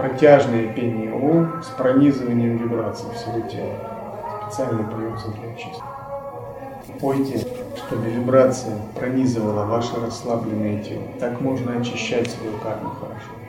протяжное пение О с пронизыванием вибраций всего тела. Специально поется для очистки. Пойте, чтобы вибрация пронизывала ваше расслабленное тело. Так можно очищать свою карму хорошо.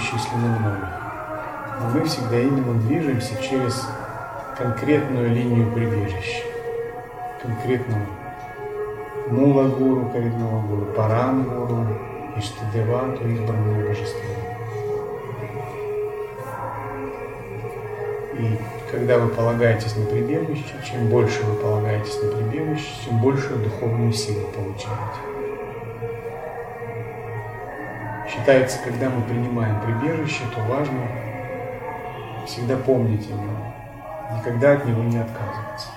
Бесчисленно много. Но мы всегда именно движемся через конкретную линию прибежища, конкретного Мула-гуру, коренного гуру, Парам-гуру, Иштадевату, избранное божество. И когда вы полагаетесь на прибежище, чем больше вы полагаетесь на прибежище, тем большую духовную силу получаете. Считается, когда мы принимаем прибежище, то важно всегда помнить о нем, никогда от него не отказываться.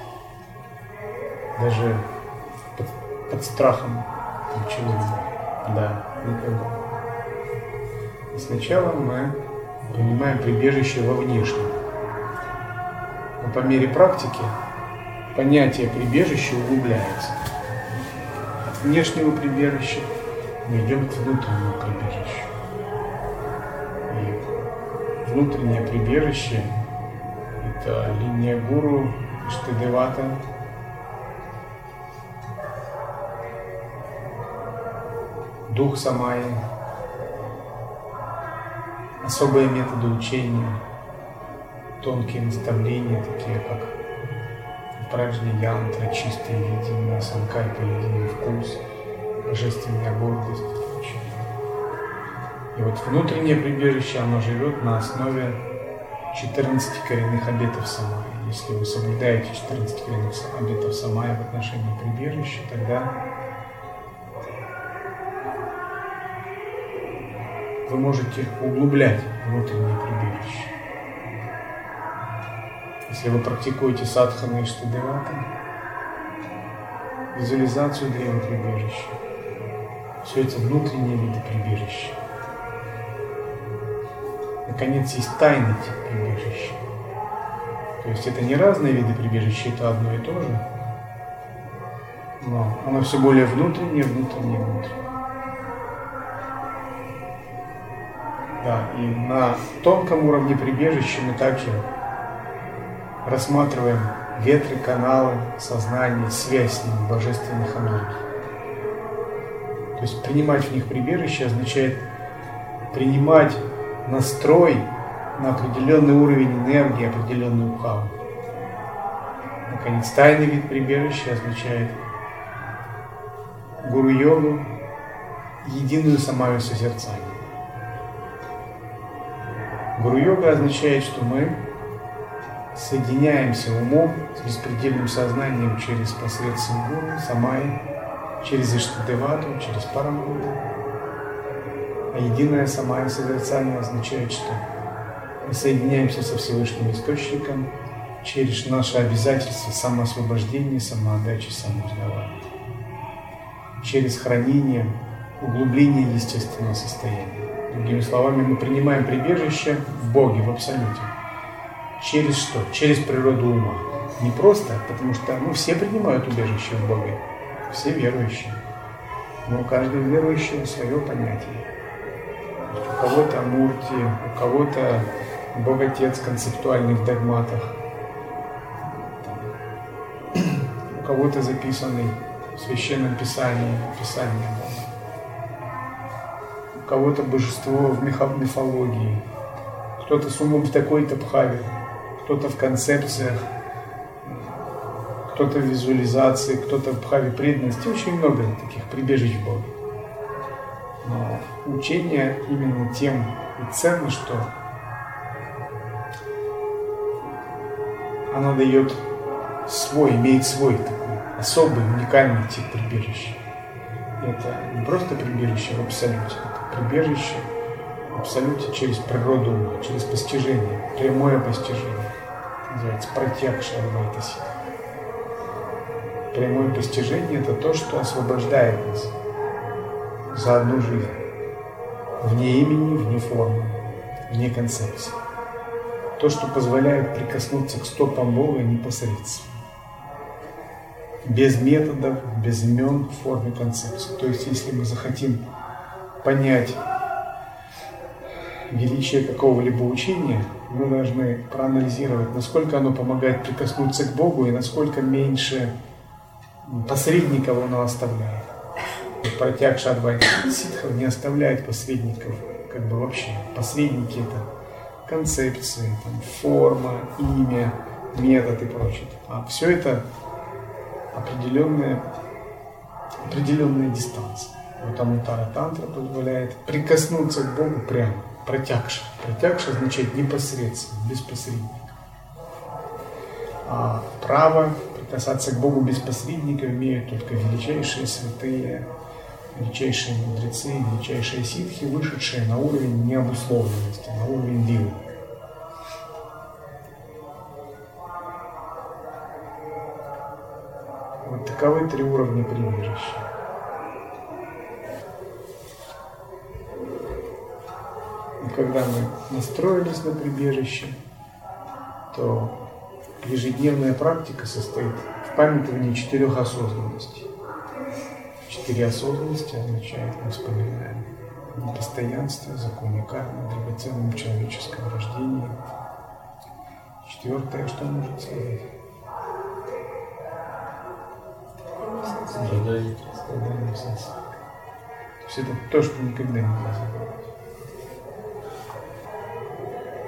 Даже под, под страхом человека. Да, никогда. И сначала мы принимаем прибежище во внешнем по мере практики понятие прибежища углубляется. От внешнего прибежища идем к внутреннему прибежищу. И внутреннее прибежище – это линия гуру, Штадевата, дух Самайи, особые методы учения – тонкие наставления, такие как упражнение янтра, чистое видение, санкальпа, единый вкус, божественная гордость. И вот внутреннее прибежище, оно живет на основе 14 коренных обетов Самая. Если вы соблюдаете 14 коренных обетов Самая в отношении прибежища, тогда вы можете углублять внутреннее прибежище. Если вы практикуете садхану и штадевата, визуализацию древа прибежища, все это внутренние виды прибежища. Наконец, есть тайный тип прибежища. То есть это не разные виды прибежища, это одно и то же, но оно все более внутреннее, внутреннее, внутреннее. Да, и на тонком уровне прибежища мы также рассматриваем ветры, каналы, сознание, связь с ними, божественных энергий. То есть принимать в них прибежище означает принимать настрой на определенный уровень энергии, определенную ухаву. Наконец, тайный вид прибежища означает гуру-йогу, единую самаю созерцание. Гуру-йога означает, что мы соединяемся умом с беспредельным сознанием через посредством гуру, самай, через Иштадевату, через Парамгуру. А единое самая созерцание означает, что мы соединяемся со Всевышним Источником через наше обязательство самоосвобождения, самоотдачи, саморазговаривания. Через хранение, углубление естественного состояния. Другими словами, мы принимаем прибежище в Боге, в Абсолюте. Через что? Через природу ума. Не просто, потому что ну, все принимают убежище в Боге, все верующие. Но у каждого верующего свое понятие. У кого-то Мурти, у кого-то Бог Отец в концептуальных догматах, у кого-то записанный в Священном Писании, Писании У кого-то божество в мифологии, кто-то с умом в такой-то пхаве, кто-то в концепциях, кто-то в визуализации, кто-то в пхаве преданности. Очень много таких прибежищ в Боге. Но учение именно тем и ценно, что оно дает свой, имеет свой такой особый, уникальный тип прибежища. Это не просто прибежище в абсолюте, это прибежище в абсолюте через природу через постижение, прямое постижение. Это называется протягша Адвайта Прямое постижение – это то, что освобождает нас за одну жизнь. Вне имени, вне формы, вне концепции. То, что позволяет прикоснуться к стопам Бога непосредственно. Без методов, без имен в форме концепции. То есть, если мы захотим понять величие какого-либо учения, мы должны проанализировать, насколько оно помогает прикоснуться к Богу и насколько меньше посредников оно оставляет. Протягша Адвайта ситхов не оставляет посредников, как бы вообще. Посредники это концепции, там, форма, имя, метод и прочее. А все это определенная, определенная дистанция. Вот Амутара Тантра позволяет прикоснуться к Богу прямо, протягша. Протягша означает непосредственно, без посредников. А право прикасаться к Богу без посредников имеют только величайшие святые, величайшие мудрецы, величайшие ситхи, вышедшие на уровень необусловленности, на уровень вилы. Вот таковы три уровня прибежища. И когда мы настроились на прибежище, то ежедневная практика состоит в памятовании четырех осознанностей. Четыре осознанности означает, мы вспоминаем непостоянство, законе кармы, драгоценном человеческом рождении. Четвертое, что может сказать? Страдание. Страдание То есть это то, что никогда нельзя забывать.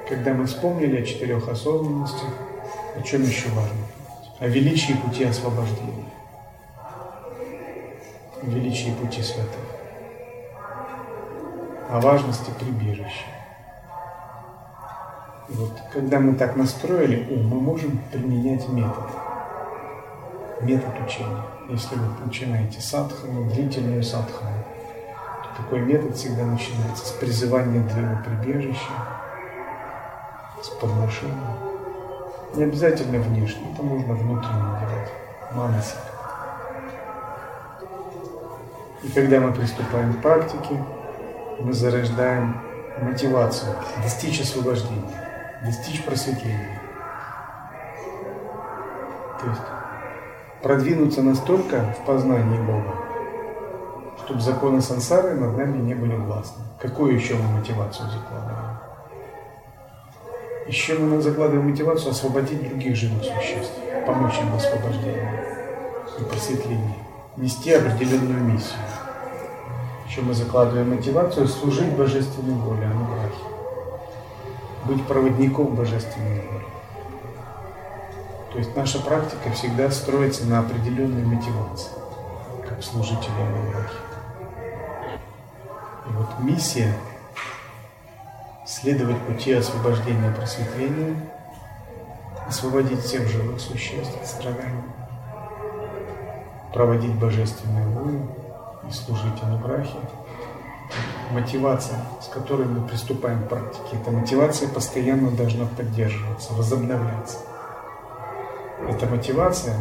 Когда мы вспомнили о четырех осознанностях, о чем еще важно? О величии пути освобождения величии пути святых, о важности прибежища. И вот когда мы так настроили ум, мы можем применять метод, метод учения. Если вы начинаете садхану, длительную садхану, то такой метод всегда начинается с призывания двоего прибежища, с подношения. Не обязательно внешне, это можно внутренне делать, манасика. И когда мы приступаем к практике, мы зарождаем мотивацию достичь освобождения, достичь просветления. То есть продвинуться настолько в познании Бога, чтобы законы сансары над нами не были властны. Какую еще мы мотивацию закладываем? Еще мы закладываем мотивацию освободить других живых существ, помочь им в освобождении и просветлении нести определенную миссию. Еще мы закладываем мотивацию служить божественной воле, анурахи. Быть проводником божественной воли. То есть наша практика всегда строится на определенной мотивации, как служители анурахи. И вот миссия следовать пути освобождения просветления, освободить всех живых существ от страданий проводить божественную волю и служить ануграхе. Мотивация, с которой мы приступаем к практике, эта мотивация постоянно должна поддерживаться, возобновляться. Эта мотивация,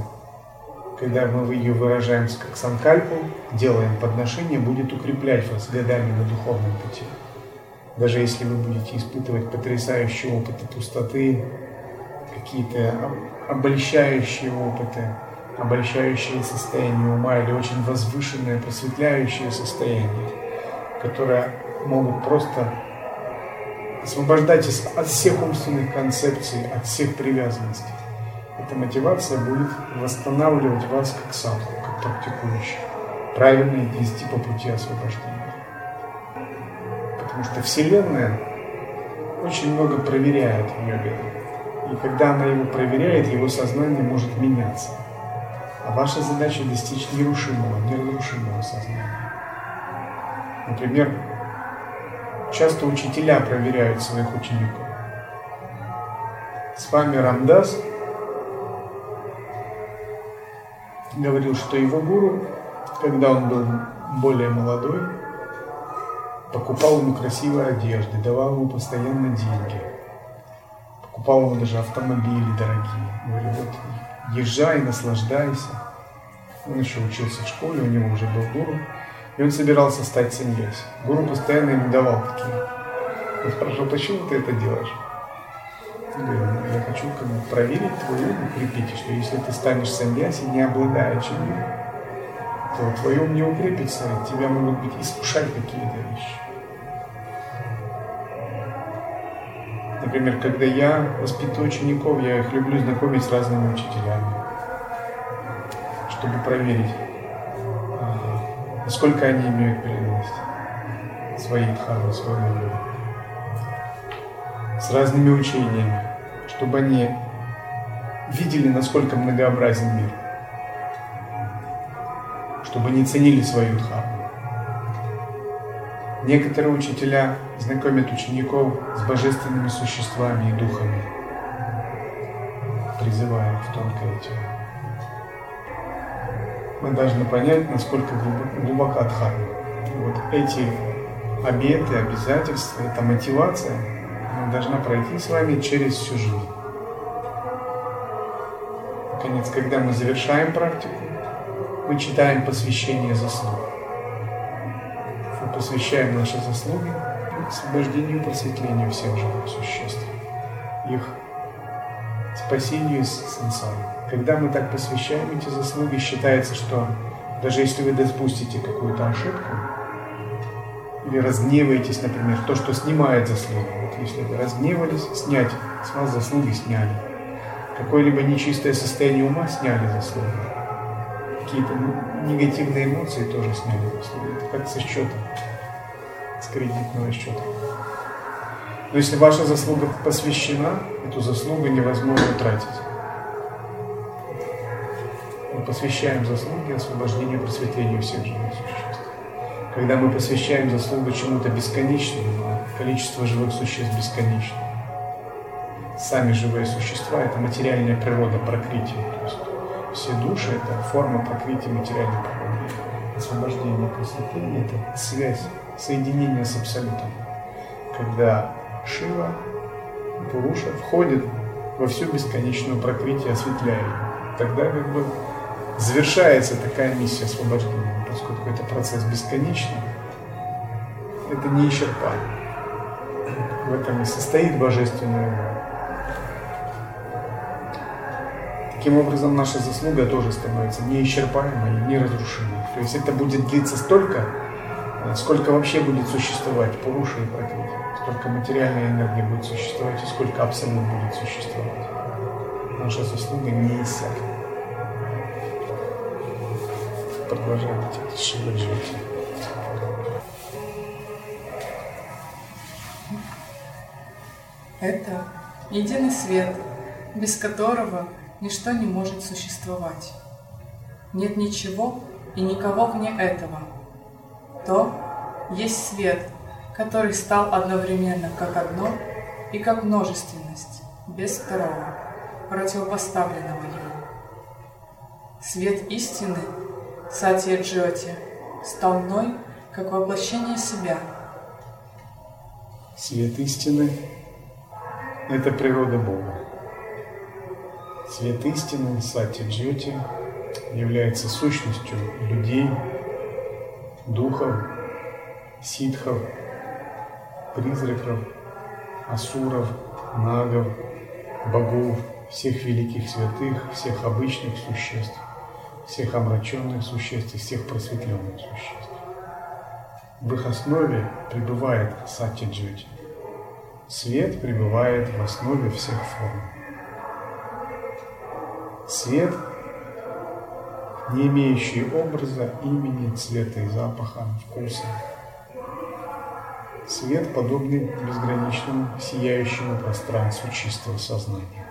когда мы ее выражаем как санкальпу, делаем подношение, будет укреплять вас годами на духовном пути. Даже если вы будете испытывать потрясающие опыты пустоты, какие-то обольщающие опыты, обольщающее состояние ума или очень возвышенное, просветляющее состояние, которое могут просто освобождать от всех умственных концепций, от всех привязанностей. Эта мотивация будет восстанавливать вас как садху, как практикующих, правильно вести по пути освобождения. Потому что Вселенная очень много проверяет йоге. И когда она его проверяет, его сознание может меняться. А ваша задача достичь нерушимого, неразрушимого сознания. Например, часто учителя проверяют своих учеников. С вами Рамдас говорил, что его гуру, когда он был более молодой, покупал ему красивые одежды, давал ему постоянно деньги, покупал ему даже автомобили дорогие. Говорил, вот езжай, наслаждайся. Он еще учился в школе, у него уже был гуру, и он собирался стать саньяси. Гуру постоянно ему давал такие. Он спрашивал, почему ты это делаешь? я хочу как бы проверить твой ум, укрепить, что если ты станешь саньяси, не обладая чем то твой ум не укрепится, тебя могут быть искушать какие-то вещи. Например, когда я воспитываю учеников, я их люблю знакомить с разными учителями, чтобы проверить, а, насколько они имеют преданность своей дхармы, своему гуру с разными учениями, чтобы они видели, насколько многообразен мир, чтобы они ценили свою дхарму. Некоторые учителя знакомят учеников с божественными существами и духами, призывая в тонкое тело. Мы должны понять, насколько глубока дхарма. Вот эти обеты, обязательства, это мотивация – должна пройти с вами через всю жизнь. Наконец, когда мы завершаем практику, мы читаем посвящение заслуг. Мы посвящаем наши заслуги освобождению и просветлению всех живых существ, их спасению из сансары. Когда мы так посвящаем эти заслуги, считается, что даже если вы допустите какую-то ошибку, или разгневаетесь, например, то, что снимает заслуги. Вот если вы разгневались, снять, с вас заслуги сняли. Какое-либо нечистое состояние ума сняли заслуги. Какие-то негативные эмоции тоже сняли заслуги. Это как со счета, с кредитного счета. Но если ваша заслуга посвящена, эту заслугу невозможно тратить. Мы посвящаем заслуги освобождению и просветлению всех живых существ когда мы посвящаем заслугу чему-то бесконечному, а количество живых существ бесконечно. Сами живые существа – это материальная природа прокрытия. То есть все души – это форма прокрытия материальной природы. Освобождение просветления – это связь, соединение с Абсолютом. Когда Шива, Пуруша входит во всю бесконечную прокрытие, осветляя ее. Тогда как бы завершается такая миссия освобождения, поскольку это процесс бесконечный, это не исчерпание. В этом и состоит божественная. Таким образом, наша заслуга тоже становится неисчерпаемой и неразрушимой. То есть это будет длиться столько, сколько вообще будет существовать Пуруша и Пракрити, сколько материальная энергия будет существовать и сколько абсолют будет существовать. Наша заслуга не иссякнет продолжайте дальше жить. Это единый свет, без которого ничто не может существовать. Нет ничего и никого вне этого. То есть свет, который стал одновременно как одно и как множественность, без второго, противопоставленного ему. Свет истины Сатья Джоти стал мной как воплощение себя. Свет истины – это природа Бога. Свет истины, Сатья Джоти, является сущностью людей, духов, ситхов, призраков, асуров, нагов, богов, всех великих святых, всех обычных существ всех омраченных существ и всех просветленных существ. В их основе пребывает сати джоти. Свет пребывает в основе всех форм. Свет не имеющие образа, имени, цвета и запаха, вкуса. Свет, подобный безграничному сияющему пространству чистого сознания.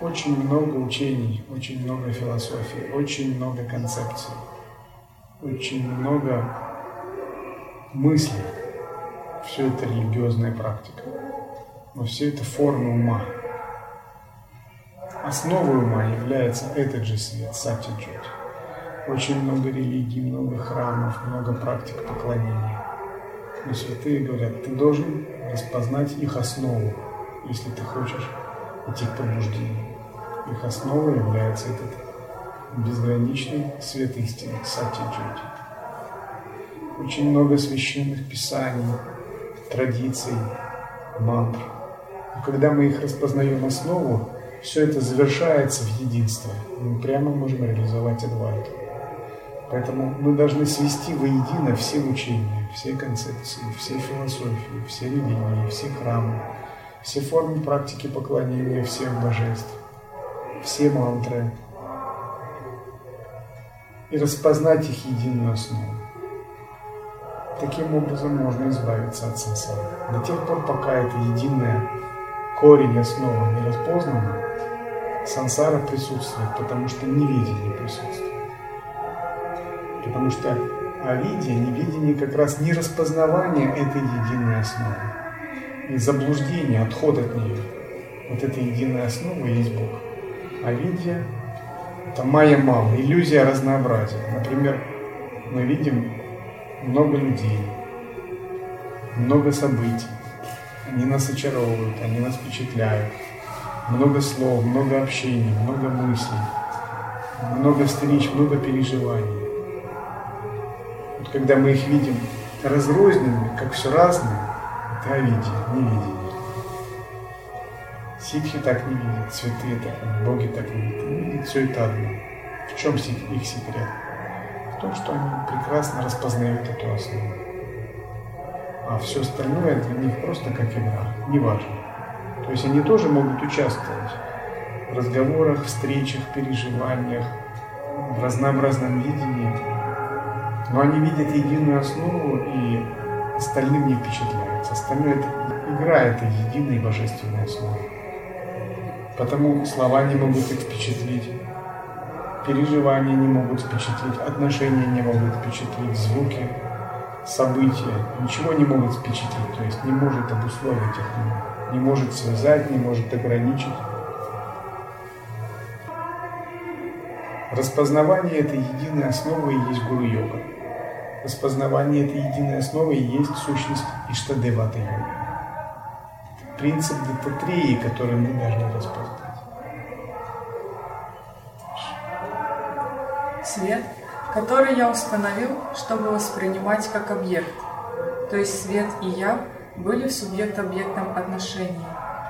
Очень много учений, очень много философий, очень много концепций, очень много мыслей. Все это религиозная практика. Но все это форма ума. Основой ума является этот же свет, сати-джоти. Очень много религий, много храмов, много практик поклонения. Но святые говорят, ты должен распознать их основу, если ты хочешь идти к пробуждению. Их основой является этот безграничный свет истины, сати-джоти. Очень много священных писаний, традиций, мантр. И когда мы их распознаем основу, все это завершается в единстве. Мы прямо можем реализовать Адвайту. Поэтому мы должны свести воедино все учения, все концепции, все философии, все религии, все храмы, все формы практики поклонения всех божеств, все мантры и распознать их единую основу. Таким образом можно избавиться от сансары. До тех пор, пока это единая корень основа не распознана, сансара присутствует, потому что невидение присутствует. Потому что авидия, невидение как раз не распознавание этой единой основы. И заблуждение, отход от нее. Вот эта единая основа есть Бог. Авидия – это майя мал, иллюзия разнообразия. Например, мы видим много людей, много событий. Они нас очаровывают, они нас впечатляют много слов, много общения, много мыслей, много встреч, много переживаний. Вот когда мы их видим разрозненными, как все разное, это видение, не видение. Ситхи так не видят, святые так не боги так не видят. Они видят все это одно. В чем их секрет? В том, что они прекрасно распознают эту основу. А все остальное для них просто как игра, неважно. То есть они тоже могут участвовать в разговорах, встречах, переживаниях, в разнообразном видении. Но они видят единую основу и остальным не впечатляются. Остальное это игра это единая божественная основа. Потому слова не могут их впечатлить, переживания не могут впечатлить, отношения не могут впечатлить, звуки, события, ничего не могут впечатлить, то есть не может обусловить их не может связать, не может ограничить. Распознавание этой единой основы и есть гуру-йога. Распознавание этой единой основы и есть сущность Иштадевата йоги. Принцип Дататреи, который мы должны распознать. Свет, который я установил, чтобы воспринимать как объект, то есть свет и я были в субъект-объектном отношении,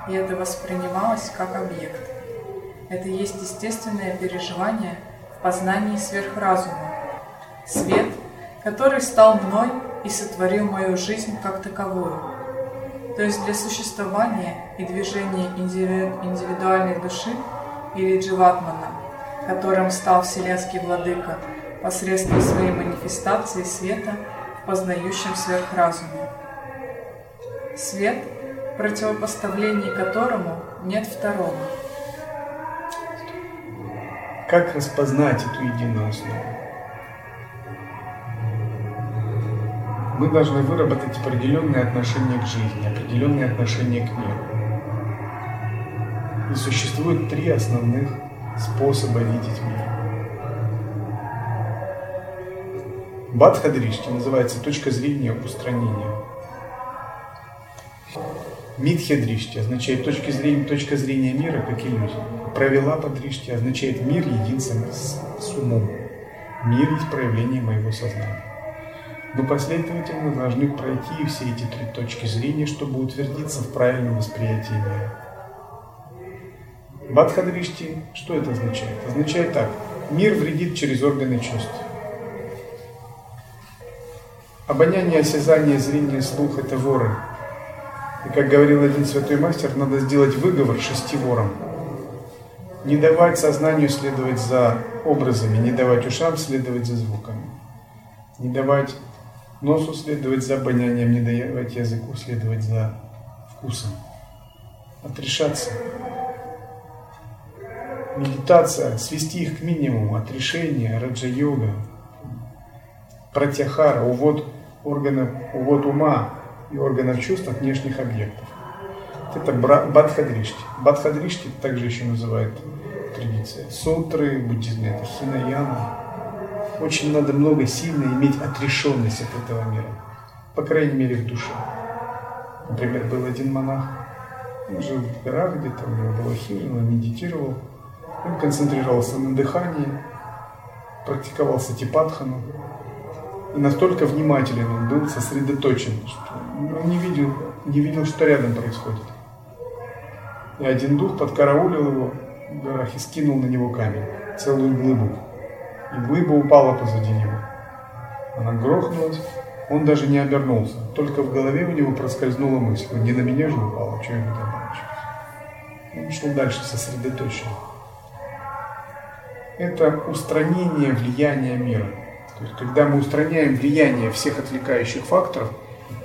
и это воспринималось как объект. Это есть естественное переживание в познании сверхразума. Свет, который стал мной и сотворил мою жизнь как таковую. То есть для существования и движения индивидуальной души или дживатмана, которым стал Вселенский Владыка посредством своей манифестации света в познающем сверхразуме свет, в противопоставлении которому нет второго. Как распознать эту единую основу? Мы должны выработать определенные отношения к жизни, определенные отношения к миру. И существует три основных способа видеть мир. Бадхадришти называется точка зрения устранения. Митхедришти означает точки зрения, точка зрения мира как иллюзия. Правила подришти означает мир единственно с, с умом. Мир есть проявление моего сознания. Но последовательно должны пройти все эти три точки зрения, чтобы утвердиться в правильном восприятии мира. Бадхадришти, что это означает? Означает так. Мир вредит через органы чувств. Обоняние, осязание, зрение, слух – это воры, и как говорил один святой мастер, надо сделать выговор шести ворам. Не давать сознанию следовать за образами, не давать ушам следовать за звуками. Не давать носу следовать за обонянием, не давать языку следовать за вкусом. Отрешаться. Медитация, свести их к минимуму, отрешение, раджа-йога, пратяхара, увод органов, увод ума и органов чувств от внешних объектов. Это Бадхадришти. Бадхадришти также еще называют традиция. Сутры в буддизме это хинаяна. Очень надо много сильно иметь отрешенность от этого мира. По крайней мере в душе. Например, был один монах, он жил в горах где-то, у него была хижина, он медитировал. Он концентрировался на дыхании, практиковал типатхану. Настолько внимателен он был, сосредоточен, что он не видел, не видел, что рядом происходит. И один дух подкараулил его в горах и скинул на него камень, целую глыбу. И глыба упала позади него. Она грохнулась, он даже не обернулся. Только в голове у него проскользнула мысль, не на меня же упала, что я буду оборачиваться. Он шел дальше сосредоточенно. Это устранение влияния мира. Когда мы устраняем влияние всех отвлекающих факторов,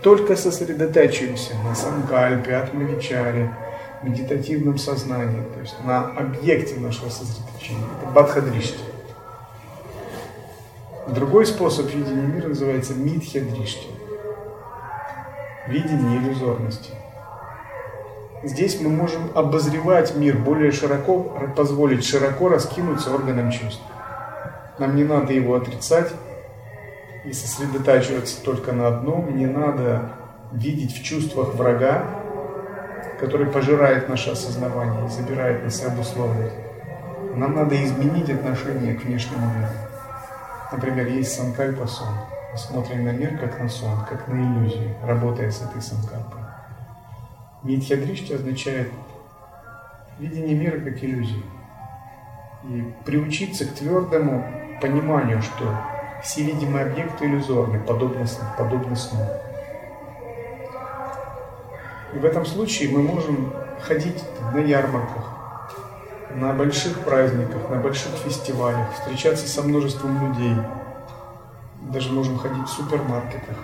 только сосредотачиваемся на санкальпе, атмавичаре, медитативном сознании, то есть на объекте нашего сосредоточения. Это бадхадришти. Другой способ видения мира называется митхядришти. Видение иллюзорности. Здесь мы можем обозревать мир более широко, позволить широко раскинуться органам чувств. Нам не надо его отрицать и сосредотачиваться только на одном. Не надо видеть в чувствах врага, который пожирает наше осознавание и забирает на себя обусловленность. Нам надо изменить отношение к внешнему миру. Например, есть санкальпа сон. Мы смотрим на мир как на сон, как на иллюзию, работая с этой санкальпой. Митхядришти означает видение мира как иллюзии. И приучиться к твердому пониманию, что все видимые объекты иллюзорны, подобно, подобно сну. И в этом случае мы можем ходить на ярмарках, на больших праздниках, на больших фестивалях, встречаться со множеством людей. Даже можем ходить в супермаркетах,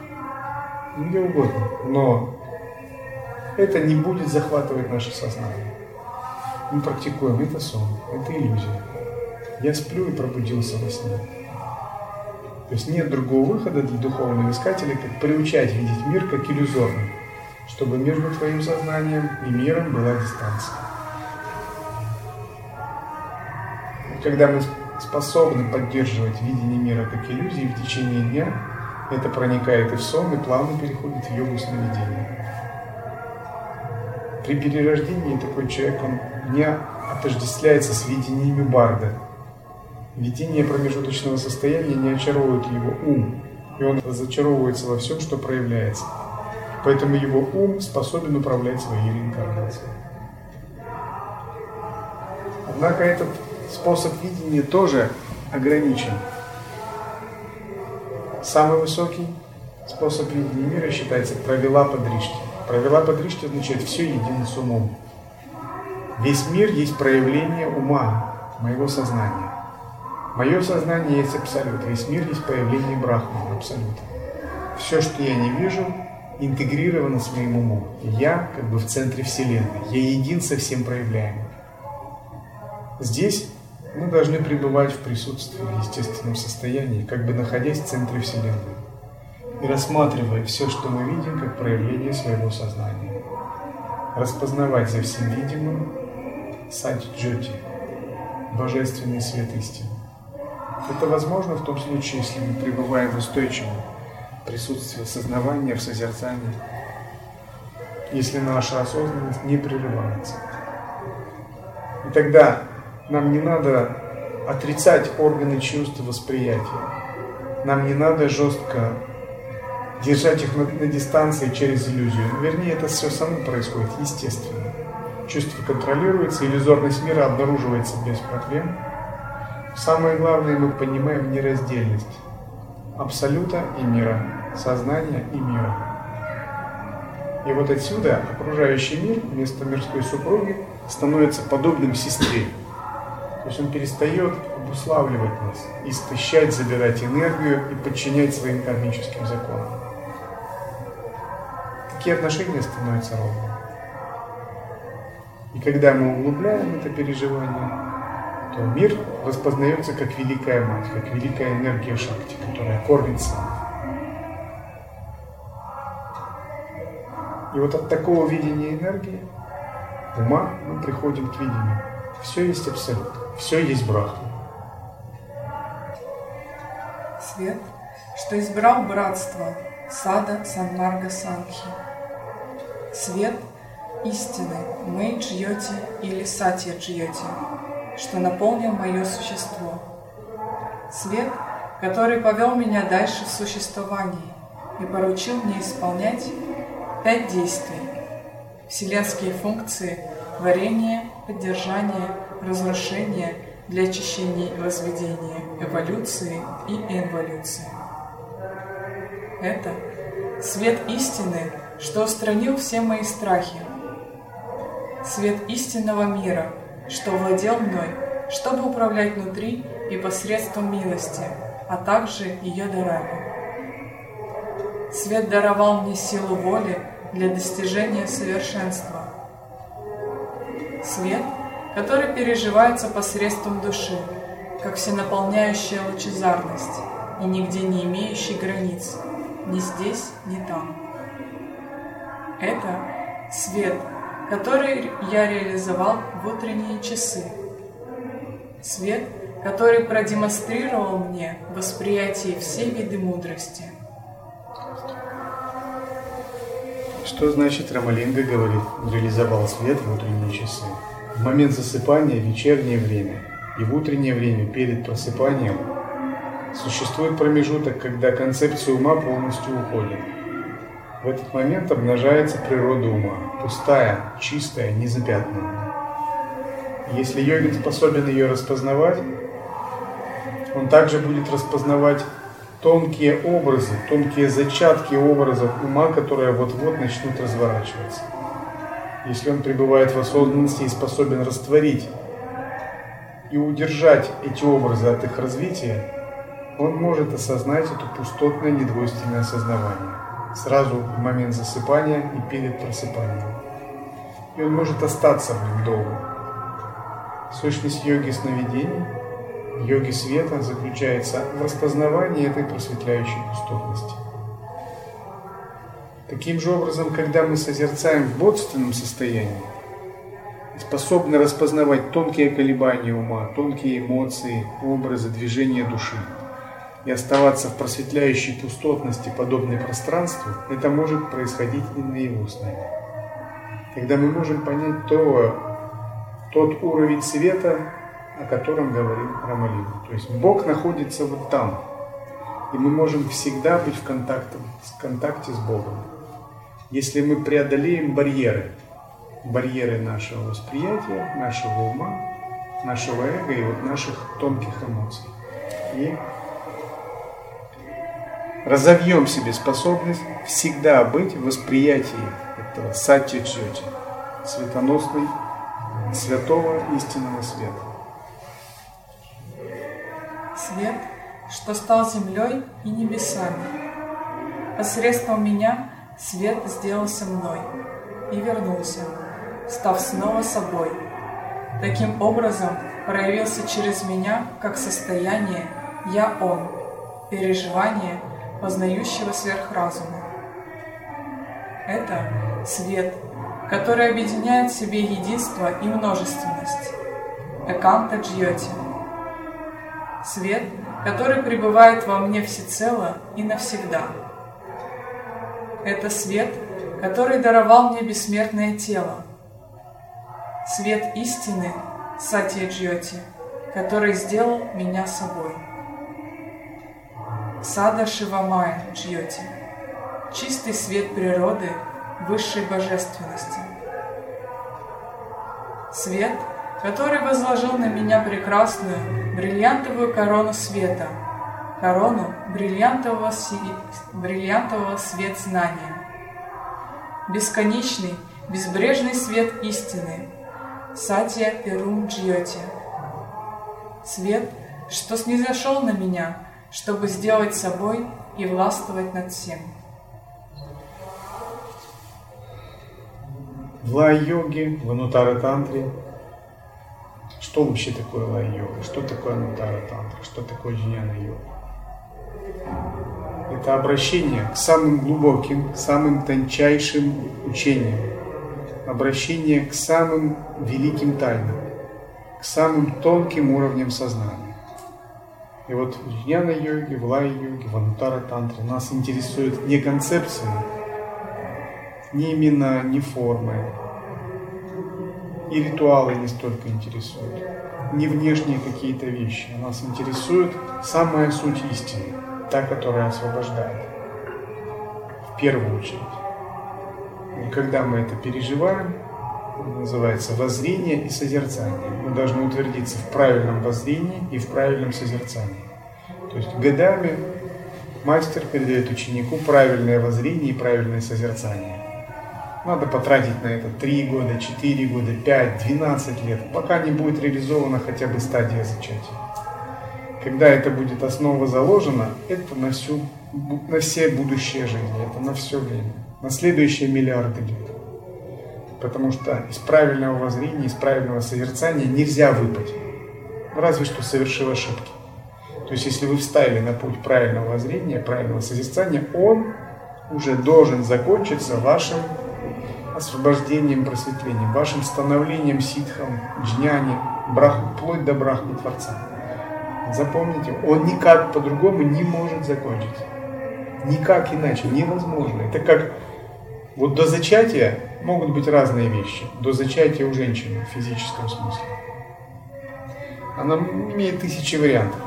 где угодно. Но это не будет захватывать наше сознание. Мы практикуем, это сон, это иллюзия. Я сплю и пробудился во сне. То есть нет другого выхода для духовного искателя, как приучать видеть мир как иллюзорный чтобы между твоим сознанием и миром была дистанция. И когда мы способны поддерживать видение мира как иллюзии в течение дня, это проникает и в сон, и плавно переходит в йогу сновидения. При перерождении такой человек, он не отождествляется с видениями Барда. Видение промежуточного состояния не очаровывает его ум, и он разочаровывается во всем, что проявляется. Поэтому его ум способен управлять своей реинкарнацией. Однако этот способ видения тоже ограничен. Самый высокий способ видения мира считается правила подришти. Правила подришти означает все едино с умом. Весь мир есть проявление ума, моего сознания. Мое сознание есть абсолют. Весь мир есть проявление брахмана, абсолюта. Все, что я не вижу, интегрировано с моим умом. Я как бы в центре Вселенной. Я един со всем проявляемым. Здесь мы должны пребывать в присутствии, в естественном состоянии, как бы находясь в центре Вселенной. И рассматривая все, что мы видим, как проявление своего сознания. Распознавать за всем видимым садь джоти, божественный свет истины. Это возможно в том случае, если мы пребываем в устойчивом присутствие сознавания в созерцании, если наша осознанность не прерывается. И тогда нам не надо отрицать органы чувств восприятия. Нам не надо жестко держать их на, на дистанции через иллюзию. Вернее, это все само происходит естественно. Чувство контролируется, иллюзорность мира обнаруживается без проблем. Самое главное, мы понимаем нераздельность абсолюта и мира, сознания и мира. И вот отсюда окружающий мир вместо мирской супруги становится подобным сестре. То есть он перестает обуславливать нас, истощать, забирать энергию и подчинять своим кармическим законам. Такие отношения становятся ровными. И когда мы углубляем это переживание, то мир распознается как великая мать, как великая энергия Шакти, которая кормит сам. И вот от такого видения энергии, ума, мы приходим к видению. Все есть абсолют, все есть брахма. Свет, что избрал братство сада Санмарга Санхи. Свет истины мы Джьоти или Сатья Джьоти, что наполнил мое существо. Свет, который повел меня дальше в существовании и поручил мне исполнять Пять действий. Вселенские функции творение, поддержание, разрушение для очищения и возведения, эволюции и инволюции. Это свет истины, что устранил все мои страхи. Свет истинного мира, что владел мной, чтобы управлять внутри и посредством милости, а также ее дарами. Свет даровал мне силу воли для достижения совершенства. Свет, который переживается посредством души, как всенаполняющая лучезарность и нигде не имеющий границ, ни здесь, ни там. Это свет, который я реализовал в утренние часы. Свет, который продемонстрировал мне восприятие всей виды мудрости – Что значит Рамалинга говорит, реализовал свет в утренние часы? В момент засыпания, вечернее время и в утреннее время перед просыпанием существует промежуток, когда концепция ума полностью уходит. В этот момент обнажается природа ума, пустая, чистая, незапятнанная. Если йогин способен ее распознавать, он также будет распознавать тонкие образы, тонкие зачатки образов ума, которые вот-вот начнут разворачиваться. Если он пребывает в осознанности и способен растворить и удержать эти образы от их развития, он может осознать это пустотное недвойственное осознавание сразу в момент засыпания и перед просыпанием. И он может остаться в нем долго. Сущность йоги сновидений – йоги света заключается в распознавании этой просветляющей пустотности. Таким же образом, когда мы созерцаем в бодственном состоянии, способны распознавать тонкие колебания ума, тонкие эмоции, образы, движения души, и оставаться в просветляющей пустотности, подобной пространству, это может происходить и на его сне. Когда мы можем понять то, тот уровень света, о котором говорил Рамалина. То есть Бог находится вот там. И мы можем всегда быть в контакте, в контакте с Богом. Если мы преодолеем барьеры, барьеры нашего восприятия, нашего ума, нашего эго и вот наших тонких эмоций. И разовьем себе способность всегда быть в восприятии этого сатья джоти, светоносной, святого истинного света свет, что стал землей и небесами. Посредством меня свет сделался мной и вернулся, став снова собой. Таким образом проявился через меня как состояние «Я Он», переживание познающего сверхразума. Это свет, который объединяет в себе единство и множественность. Эканта Джьоти – свет, который пребывает во мне всецело и навсегда. Это свет, который даровал мне бессмертное тело. Свет истины, Сатья Джьоти, который сделал меня собой. Сада Шивамая Джьоти, чистый свет природы, высшей божественности. Свет, который возложил на меня прекрасную бриллиантовую корону света, корону бриллиантового, бриллиантового свет знания. Бесконечный, безбрежный свет истины, Сатья Перум Джьоти. свет, что снизошел на меня, чтобы сделать собой и властвовать над всем. В лай-йоге, в анутара-тантре, что вообще такое лай-йога, что такое анутара-тантра, что такое джняна-йога? Это обращение к самым глубоким, самым тончайшим учениям, обращение к самым великим тайнам, к самым тонким уровням сознания. И вот в Джняна-йоге, в Лай-йоге, в Анутара-тантре нас интересует не концепции, не имена, не формы. И ритуалы не столько интересуют, не внешние какие-то вещи. Нас интересует самая суть истины, та, которая освобождает. В первую очередь. И когда мы это переживаем, называется воззрение и созерцание. Мы должны утвердиться в правильном воззрении и в правильном созерцании. То есть годами мастер передает ученику правильное воззрение и правильное созерцание. Надо потратить на это 3 года, 4 года, 5, 12 лет, пока не будет реализована хотя бы стадия зачатия. Когда это будет основа заложена, это на, всю, на все будущие жизни, это на все время, на следующие миллиарды лет. Потому что из правильного воззрения, из правильного созерцания нельзя выпасть. Разве что совершив ошибки. То есть, если вы вставили на путь правильного воззрения, правильного созерцания, он уже должен закончиться вашим освобождением, просветлением, вашим становлением ситхом, джняни, браху, вплоть до брахмы Творца. Запомните, он никак по-другому не может закончиться. Никак иначе, невозможно. Это как вот до зачатия могут быть разные вещи. До зачатия у женщины в физическом смысле. Она имеет тысячи вариантов.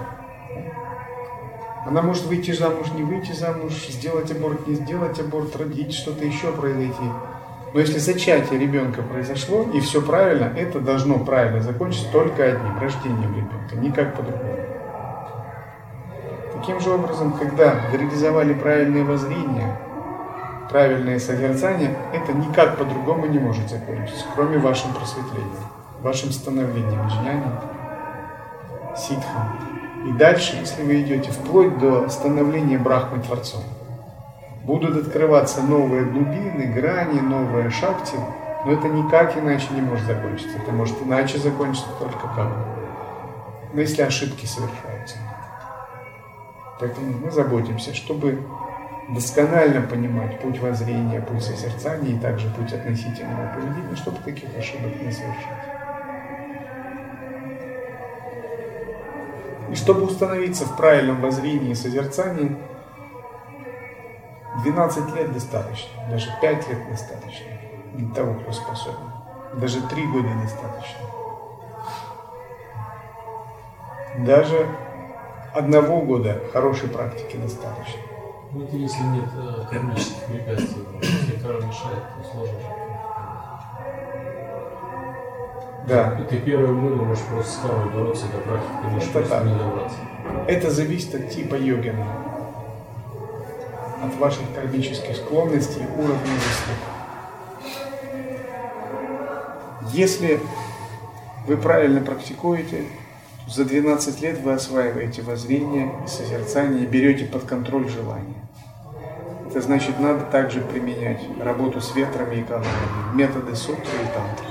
Она может выйти замуж, не выйти замуж, сделать аборт, не сделать аборт, родить, что-то еще произойти. Но если зачатие ребенка произошло и все правильно, это должно правильно закончиться только одним, рождением ребенка, никак по-другому. Таким же образом, когда реализовали правильное воззрение, правильное созерцание, это никак по-другому не может закончиться, кроме вашим просветлением, вашим становлением, джняни, ситхом. И дальше, если вы идете вплоть до становления Брахмы Творцом, будут открываться новые глубины, грани, новые шахти, но это никак иначе не может закончиться. Это может иначе закончиться только как. Но если ошибки совершаются. Поэтому мы заботимся, чтобы досконально понимать путь воззрения, путь созерцания и также путь относительного поведения, чтобы таких ошибок не совершать. И чтобы установиться в правильном воззрении и созерцании, 12 лет достаточно, даже 5 лет достаточно для того, кто способен. Даже 3 года достаточно. Даже одного года хорошей практики достаточно. Ну, это если нет э, кармических препятствий, если карма мешает, то сложно. Да. И ты первые годы можешь просто с кармой бороться, до практики ты можешь Это просто так. не добраться. Это зависит от типа йогина, от ваших кармических склонностей, уровня заслуг. Если вы правильно практикуете, за 12 лет вы осваиваете воззрение и созерцание берете под контроль желание. Это значит, надо также применять работу с ветрами и каналами, методы сутры и тантры.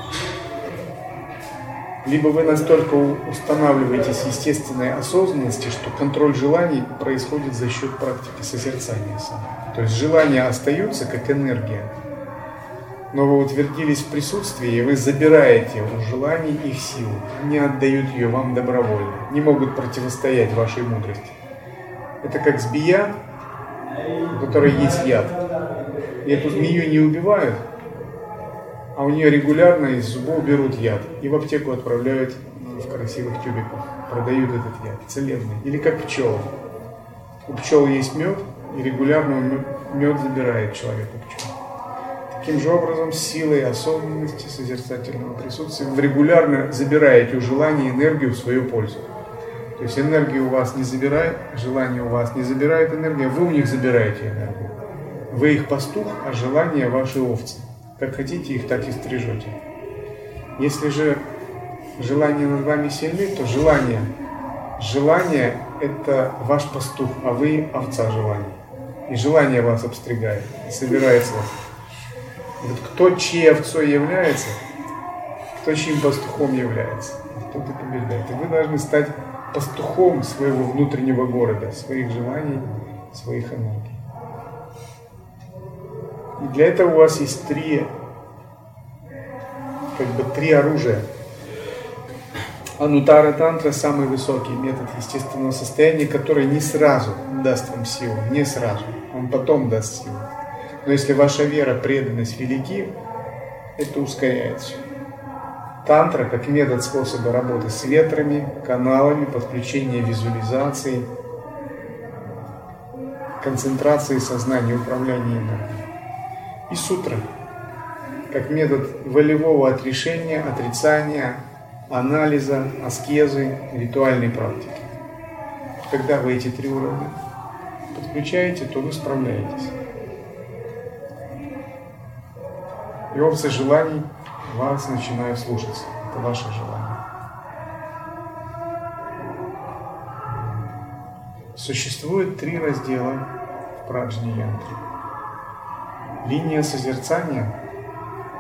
Либо вы настолько устанавливаетесь естественной осознанности, что контроль желаний происходит за счет практики созерцания самой. То есть желания остаются как энергия, но вы утвердились в присутствии, и вы забираете у желаний их силу, не отдают ее вам добровольно, не могут противостоять вашей мудрости. Это как змея, у которой есть яд. И эту змею не убивают, а у нее регулярно из зубов берут яд и в аптеку отправляют в красивых тюбиках. Продают этот яд, целебный. Или как пчелы. У пчел есть мед, и регулярно мед забирает человек у пчел. Таким же образом, силой осознанности, созерцательного присутствия, вы регулярно забираете у желания энергию в свою пользу. То есть энергию у вас не забирает, желание у вас не забирает энергию, вы у них забираете энергию. Вы их пастух, а желания ваши овцы. Как хотите их, так и стрижете. Если же желания над вами сильны, то желания Желание – это ваш пастух, а вы овца желаний. И желание вас обстригает, и собирается вас. Вот кто чьей овцой является, кто чьим пастухом является, тот и побеждает. И вы должны стать пастухом своего внутреннего города, своих желаний, своих энергий. И для этого у вас есть три, как бы три оружия. Анутара тантра самый высокий метод естественного состояния, который не сразу даст вам силу, не сразу, он потом даст силу. Но если ваша вера, преданность велики, это ускоряет все. Тантра как метод способа работы с ветрами, каналами, подключения визуализации, концентрации сознания, управления энергией. И сутра как метод волевого отрешения, отрицания, анализа, аскезы, ритуальной практики. Когда вы эти три уровня подключаете, то вы справляетесь. И опция желаний вас начинают слушаться. Это ваше желание. Существует три раздела в праджне янтре. Линия созерцания,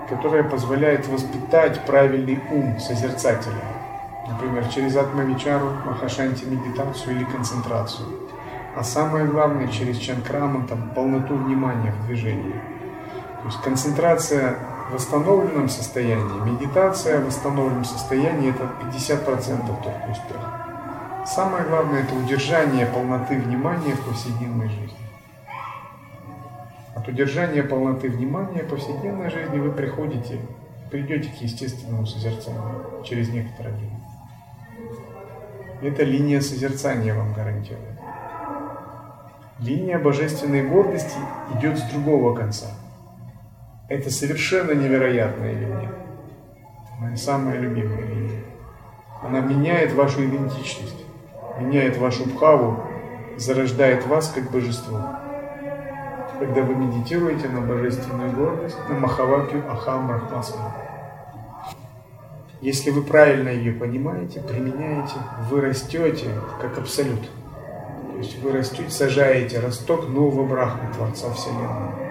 которая позволяет воспитать правильный ум созерцателя. Например, через атмавичару, махашанти, медитацию или концентрацию. А самое главное, через чанкраман, там, полноту внимания в движении. То есть концентрация в восстановленном состоянии, медитация в восстановленном состоянии это 50% только успех. Самое главное это удержание полноты внимания в повседневной жизни. От удержания полноты внимания повседневной жизни вы приходите, придете к естественному созерцанию через некоторое время. Эта линия созерцания вам гарантирует. Линия божественной гордости идет с другого конца – это совершенно невероятная линия. Моя самая любимая линия. Она меняет вашу идентичность, меняет вашу бхаву, зарождает вас как божество. Когда вы медитируете на божественную гордость, на Махавакью Ахам Брахмасвам. Если вы правильно ее понимаете, применяете, вы растете как абсолют. То есть вы растете, сажаете росток нового Брахмы, Творца Вселенной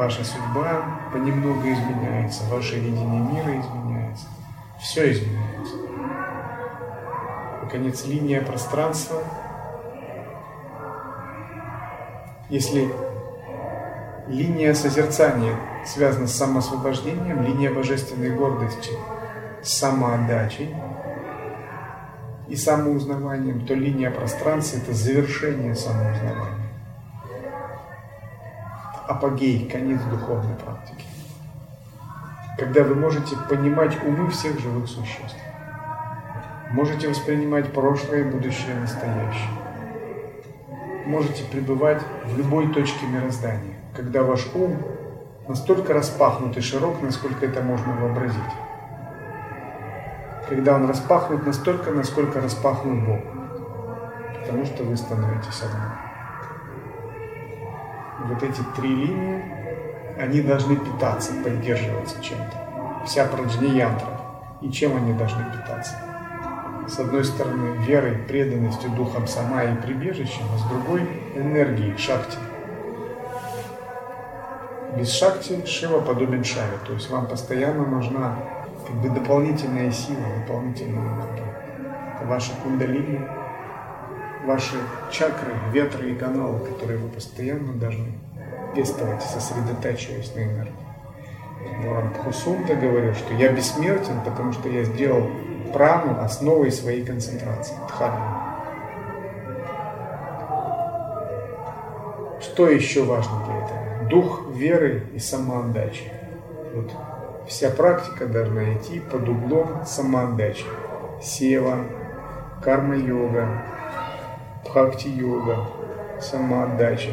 ваша судьба понемногу изменяется, ваше видение мира изменяется, все изменяется. Наконец, линия пространства. Если линия созерцания связана с самоосвобождением, линия божественной гордости с самоотдачей и самоузнаванием, то линия пространства – это завершение самоузнавания апогей, конец духовной практики. Когда вы можете понимать умы всех живых существ. Можете воспринимать прошлое, будущее, настоящее. Можете пребывать в любой точке мироздания, когда ваш ум настолько распахнут и широк, насколько это можно вообразить. Когда он распахнут настолько, насколько распахнут Бог. Потому что вы становитесь одним вот эти три линии, они должны питаться, поддерживаться чем-то. Вся праджни-янтра. И чем они должны питаться? С одной стороны, верой, преданностью, духом сама и прибежищем, а с другой – энергией, шакти. Без шакти Шива подобен шаве, то есть вам постоянно нужна как бы дополнительная сила, дополнительная энергия. Ваша кундалини, ваши чакры, ветры и каналы, которые вы постоянно должны пестовать, сосредотачиваясь на энергии. Ворон Пхусунта говорил, что я бессмертен, потому что я сделал прану основой своей концентрации, дхармы. Что еще важно для этого? Дух веры и самоотдачи. Вот вся практика должна идти под углом самоотдачи. Сева, карма-йога, бхакти-йога, самоотдача.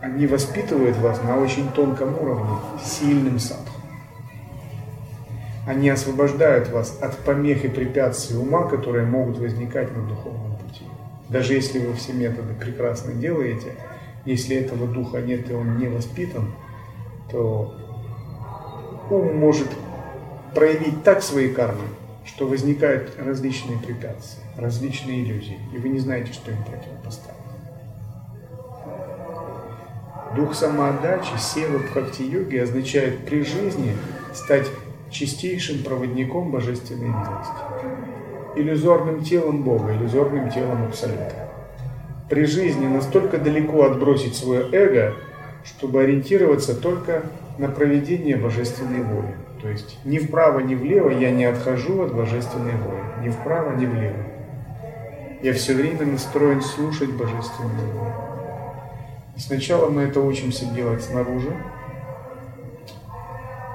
Они воспитывают вас на очень тонком уровне, сильным садху. Они освобождают вас от помех и препятствий ума, которые могут возникать на духовном пути. Даже если вы все методы прекрасно делаете, если этого духа нет и он не воспитан, то ум может проявить так свои кармы, что возникают различные препятствия, различные иллюзии, и вы не знаете, что им противопоставить. Дух самоотдачи, севы бхакти-йоги означает при жизни стать чистейшим проводником божественной милости, иллюзорным телом Бога, иллюзорным телом Абсолюта. При жизни настолько далеко отбросить свое эго, чтобы ориентироваться только на проведение божественной воли. То есть ни вправо, ни влево я не отхожу от божественной воли. Ни вправо, ни влево. Я все время настроен слушать божественную волю. И сначала мы это учимся делать снаружи,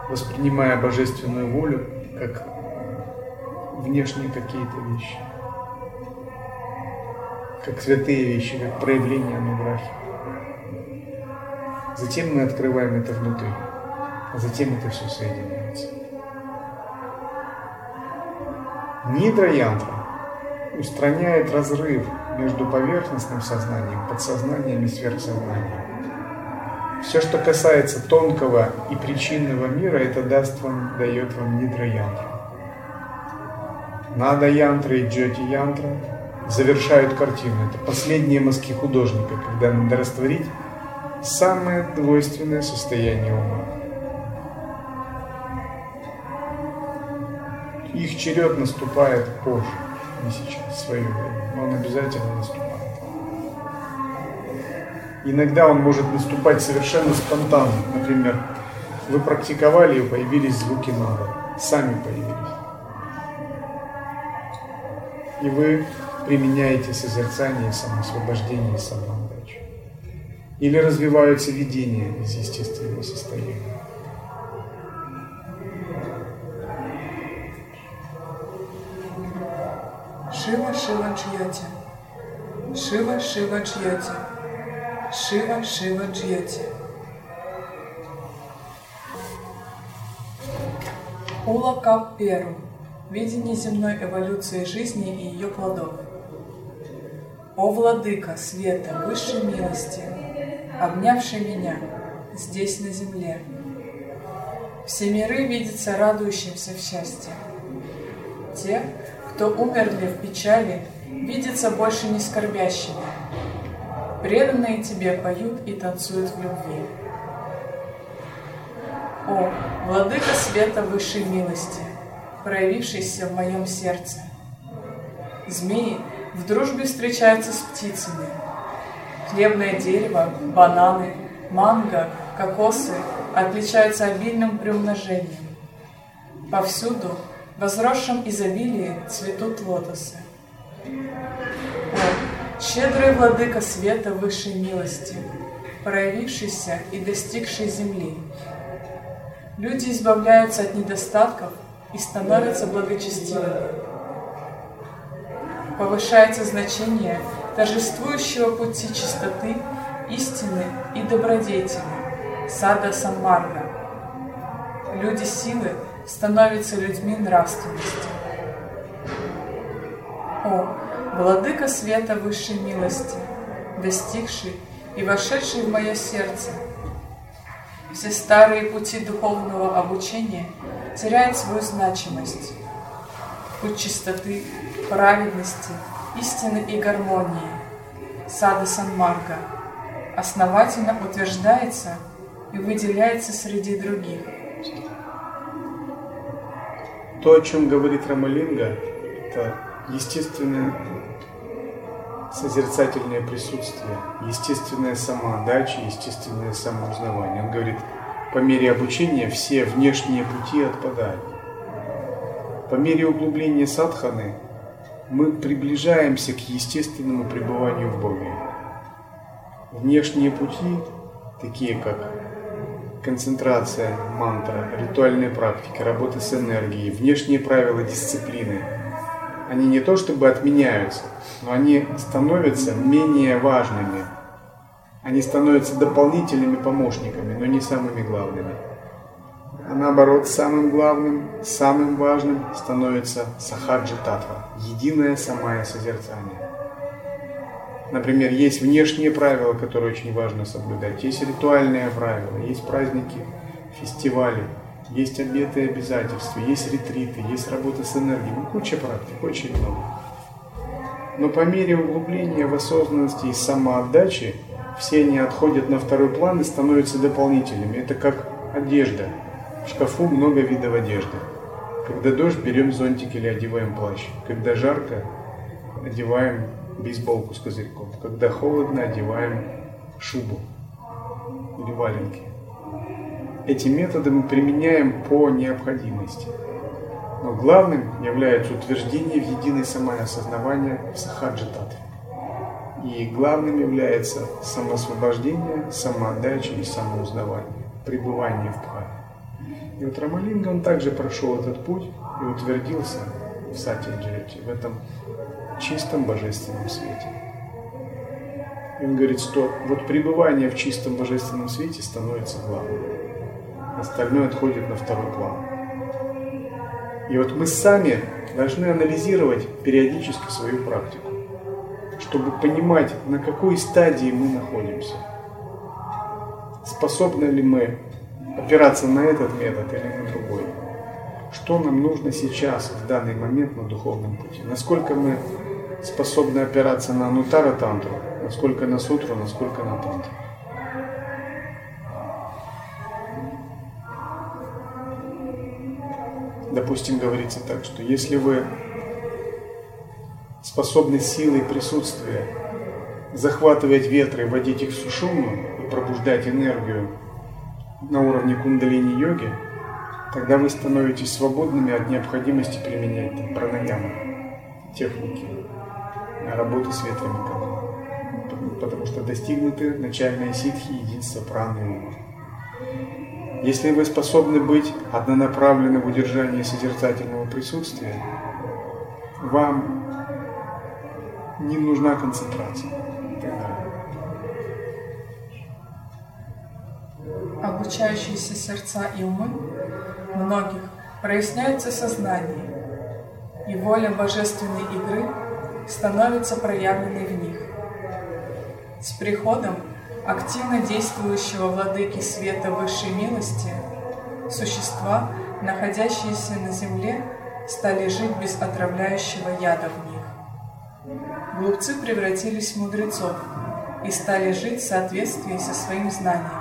воспринимая божественную волю как внешние какие-то вещи, как святые вещи, как проявление ануграхи. Затем мы открываем это внутри, а затем это все соединяется. Нидра янтра устраняет разрыв между поверхностным сознанием, подсознанием и сверхсознанием. Все, что касается тонкого и причинного мира, это даст вам, дает вам нидра янтра. Нада янтра и джоти янтра завершают картину. Это последние мазки художника, когда надо растворить самое двойственное состояние ума. Их черед наступает позже, не сейчас, в свое время, он обязательно наступает. Иногда он может наступать совершенно спонтанно. Например, вы практиковали и появились звуки нога, сами появились. И вы применяете созерцание, самоосвобождение, самоотдачу. Или развиваются видения из естественного состояния. Шива Шива Джьяти. Шива Шива Джьяти. Шива Шива Джьяти. Ула Кап Перу. Видение земной эволюции жизни и ее плодов. О Владыка света, высшей милости, обнявший меня здесь на земле. Все миры видятся радующимся в счастье. Те, кто умерли в печали, видятся больше не скорбящими. Преданные тебе поют и танцуют в любви. О, Владыка света высшей милости, проявившийся в моем сердце. Змеи в дружбе встречаются с птицами. Хлебное дерево, бананы, манго, кокосы отличаются обильным приумножением. Повсюду, в возросшем изобилии, цветут лотосы. О, щедрый владыка света высшей милости, проявившийся и достигший земли. Люди избавляются от недостатков и становятся благочестивыми. Повышается значение торжествующего пути чистоты, истины и добродетели, сада Санмарга. Люди силы становятся людьми нравственности. О, Владыка света высшей милости, достигший и вошедший в мое сердце, все старые пути духовного обучения теряют свою значимость. Путь чистоты, праведности, истины и гармонии, сада Санмарга, основательно утверждается и выделяется среди других. То, о чем говорит Рамалинга, это естественное созерцательное присутствие, естественная самоотдача, естественное самоузнавание. Он говорит, по мере обучения все внешние пути отпадают. По мере углубления садханы мы приближаемся к естественному пребыванию в Боге. Внешние пути, такие как концентрация, мантра, ритуальные практики, работа с энергией, внешние правила дисциплины, они не то чтобы отменяются, но они становятся менее важными. Они становятся дополнительными помощниками, но не самыми главными. А наоборот, самым главным, самым важным становится сахаджи татва, единое самое созерцание. Например, есть внешние правила, которые очень важно соблюдать, есть ритуальные правила, есть праздники, фестивали, есть обеты и обязательства, есть ретриты, есть работа с энергией, ну, куча практик, очень много. Но по мере углубления в осознанности и самоотдачи, все они отходят на второй план и становятся дополнительными. Это как одежда. В шкафу много видов одежды. Когда дождь, берем зонтик или одеваем плащ. Когда жарко, одеваем бейсболку с козырьком. Когда холодно, одеваем шубу или валенки. Эти методы мы применяем по необходимости. Но главным является утверждение в единой самоосознавание в сахаджи-татве. И главным является самоосвобождение, самоотдача и самоузнавание, пребывание в бхаве. И вот Рамалинга, он также прошел этот путь и утвердился в Сатьяджете, в этом чистом божественном свете. И он говорит, что вот пребывание в чистом божественном свете становится главным. Остальное отходит на второй план. И вот мы сами должны анализировать периодически свою практику, чтобы понимать, на какой стадии мы находимся. Способны ли мы опираться на этот метод или на другой? Что нам нужно сейчас, в данный момент на духовном пути? Насколько мы способны опираться на Нутара Тантру, насколько на Сутру, насколько на Тантру? Допустим, говорится так, что если вы способны силой присутствия захватывать ветры, вводить их в сушуму и пробуждать энергию на уровне кундалини-йоги, тогда вы становитесь свободными от необходимости применять там, пранаямы, техники, работы с ветрами, потому что достигнуты начальные ситхи, единства праны и ума. Если вы способны быть однонаправленны в удержании созерцательного присутствия, вам не нужна концентрация. Обучающиеся сердца и умы многих проясняются сознание, и воля божественной игры становится проявленной в них. С приходом активно действующего владыки света высшей милости, существа, находящиеся на земле, стали жить без отравляющего яда в них. Глупцы превратились в мудрецов и стали жить в соответствии со своим знанием.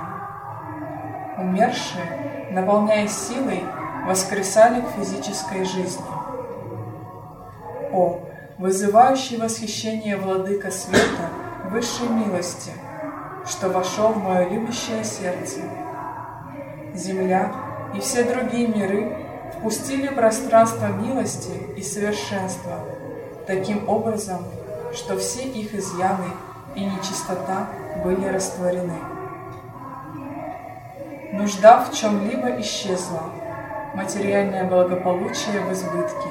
Умершие, наполняясь силой, воскресали к физической жизни. О, вызывающий восхищение владыка света высшей милости – что вошел в мое любящее сердце. Земля и все другие миры впустили пространство милости и совершенства таким образом, что все их изъяны и нечистота были растворены. Нужда в чем-либо исчезла, материальное благополучие в избытке,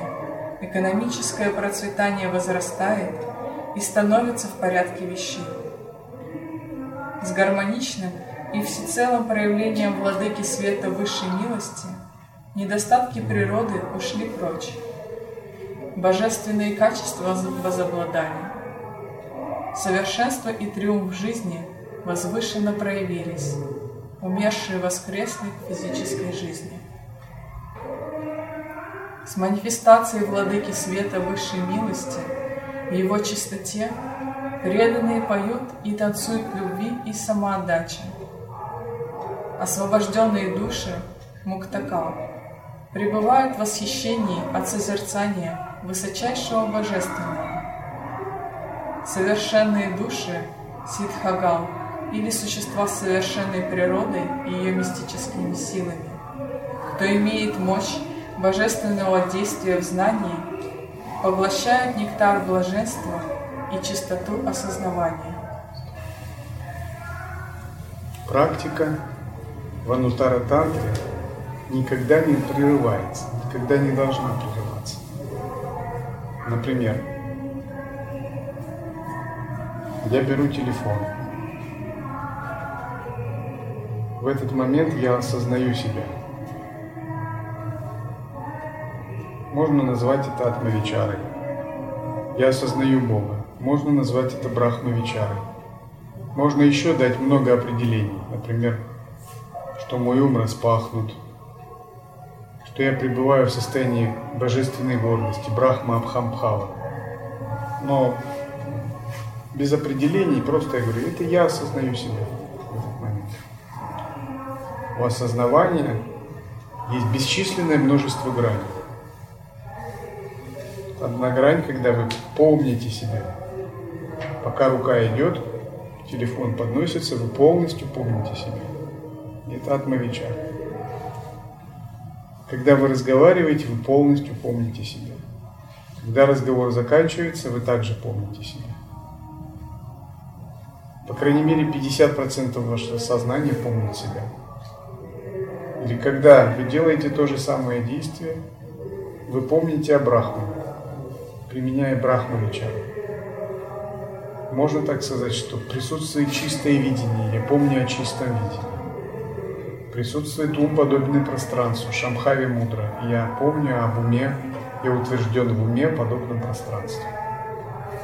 экономическое процветание возрастает и становится в порядке вещей с гармоничным и всецелым проявлением владыки света высшей милости, недостатки природы ушли прочь. Божественные качества возобладали. Совершенство и триумф жизни возвышенно проявились, умершие воскресли в физической жизни. С манифестацией владыки света высшей милости в его чистоте Преданные поют и танцуют любви и самоотдаче. Освобожденные души Муктакал пребывают в восхищении от созерцания высочайшего божественного. Совершенные души Сидхагал или существа с совершенной природой и ее мистическими силами, кто имеет мощь божественного действия в знании, поглощают нектар блаженства и чистоту осознавания. Практика в Анутара Тантре никогда не прерывается, никогда не должна прерываться. Например, я беру телефон. В этот момент я осознаю себя. Можно назвать это атмавичарой. Я осознаю Бога. Можно назвать это брахмавичарой. Можно еще дать много определений. Например, что мой ум распахнут, что я пребываю в состоянии божественной гордости, брахма абхамбхава. Но без определений, просто я говорю, это я осознаю себя в этот момент. У осознавания есть бесчисленное множество граней. Одна грань, когда вы помните себя. Пока рука идет, телефон подносится, вы полностью помните себя. Это атмавича. Когда вы разговариваете, вы полностью помните себя. Когда разговор заканчивается, вы также помните себя. По крайней мере, 50% вашего сознания помнит себя. Или когда вы делаете то же самое действие, вы помните о Брахмане, применяя Брахмавичару. Можно так сказать, что присутствует чистое видение, я помню о чистом видении. Присутствует ум, подобный пространству, Шамхави мудра. Я помню об уме, я утвержден в уме, подобном пространству.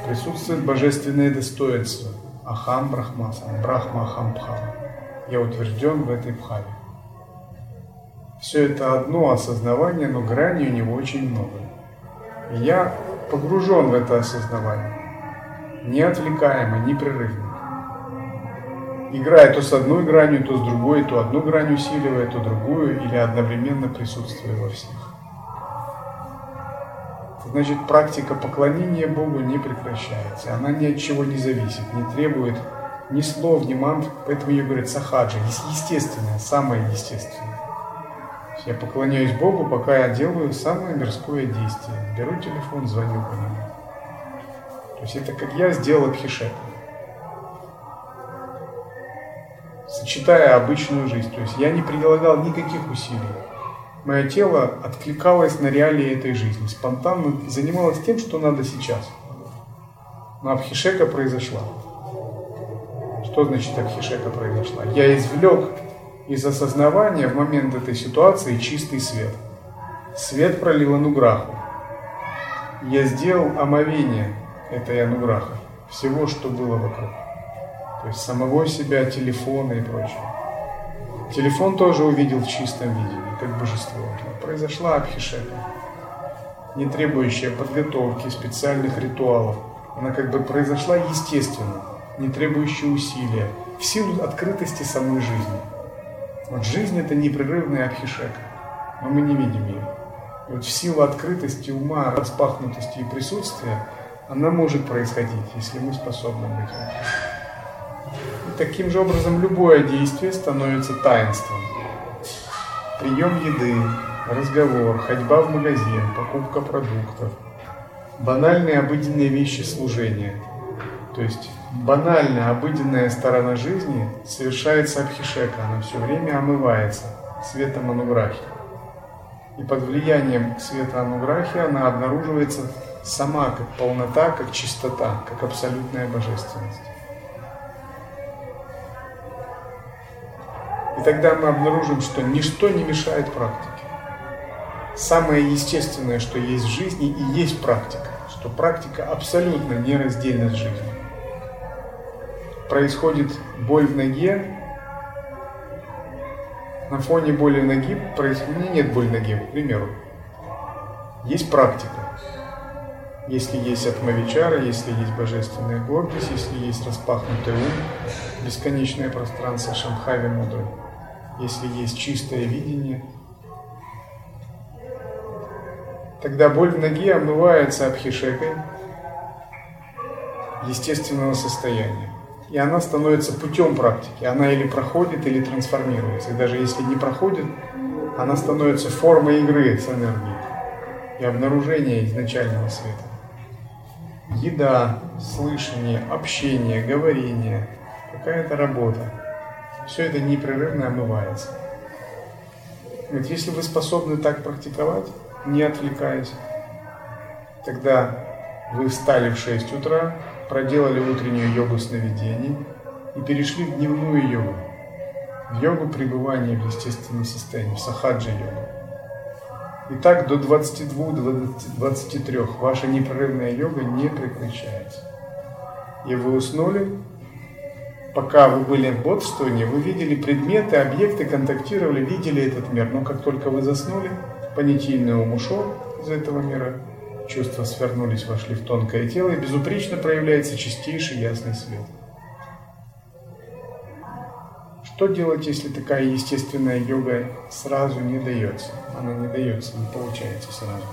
Присутствует божественное достоинство, Ахам Брахмасан, Брахма Ахам Бхава. Я утвержден в этой Бхаве. Все это одно осознавание, но граней у него очень много. И я погружен в это осознавание неотвлекаемо, непрерывно. Играя то с одной гранью, то с другой, то одну грань усиливая, то другую, или одновременно присутствуя во всех. Значит, практика поклонения Богу не прекращается. Она ни от чего не зависит, не требует ни слов, ни мантр. Поэтому ее говорят сахаджа, естественное, самое естественное. Я поклоняюсь Богу, пока я делаю самое мирское действие. Беру телефон, звоню по нему. То есть это как я сделал Абхишек. Сочетая обычную жизнь. То есть я не прилагал никаких усилий. Мое тело откликалось на реалии этой жизни. Спонтанно занималось тем, что надо сейчас. Но Абхишека произошла. Что значит Абхишека произошла? Я извлек из осознавания в момент этой ситуации чистый свет. Свет пролил ануграху. Я сделал омовение этой ануграха, всего, что было вокруг. То есть самого себя, телефона и прочее. Телефон тоже увидел в чистом видении, как божество. Произошла абхишека, не требующая подготовки, специальных ритуалов. Она как бы произошла естественно, не требующая усилия, в силу открытости самой жизни. Вот жизнь это непрерывная абхишека, но мы не видим ее. И вот в силу открытости ума, распахнутости и присутствия она может происходить, если мы способны быть. И таким же образом любое действие становится таинством. Прием еды, разговор, ходьба в магазин, покупка продуктов, банальные обыденные вещи служения. То есть банальная обыденная сторона жизни совершается абхишека, она все время омывается светом ануграхи. И под влиянием света ануграхи она обнаруживается сама как полнота, как чистота, как абсолютная божественность. И тогда мы обнаружим, что ничто не мешает практике. Самое естественное, что есть в жизни, и есть практика, что практика абсолютно нераздельна с жизнью. Происходит боль в ноге, на фоне боли в ноге происходит... У меня нет боли в ноге, к примеру. Есть практика. Если есть атмавичара, если есть божественная гордость, если есть распахнутый ум, бесконечное пространство Шамхави мудрый, если есть чистое видение, тогда боль в ноге омывается абхишекой естественного состояния. И она становится путем практики. Она или проходит, или трансформируется. И даже если не проходит, она становится формой игры с энергией и обнаружения изначального света еда, слышание, общение, говорение, какая-то работа. Все это непрерывно омывается. Вот если вы способны так практиковать, не отвлекаясь, тогда вы встали в 6 утра, проделали утреннюю йогу сновидений и перешли в дневную йогу, в йогу пребывания в естественном состоянии, в сахаджа йогу. И так до 22-23 ваша непрерывная йога не прекращается. И вы уснули, пока вы были в бодрствовании, вы видели предметы, объекты, контактировали, видели этот мир. Но как только вы заснули, понятийный ум ушел из этого мира, чувства свернулись, вошли в тонкое тело, и безупречно проявляется чистейший ясный свет. Что делать, если такая естественная йога сразу не дается? Она не дается, не получается сразу.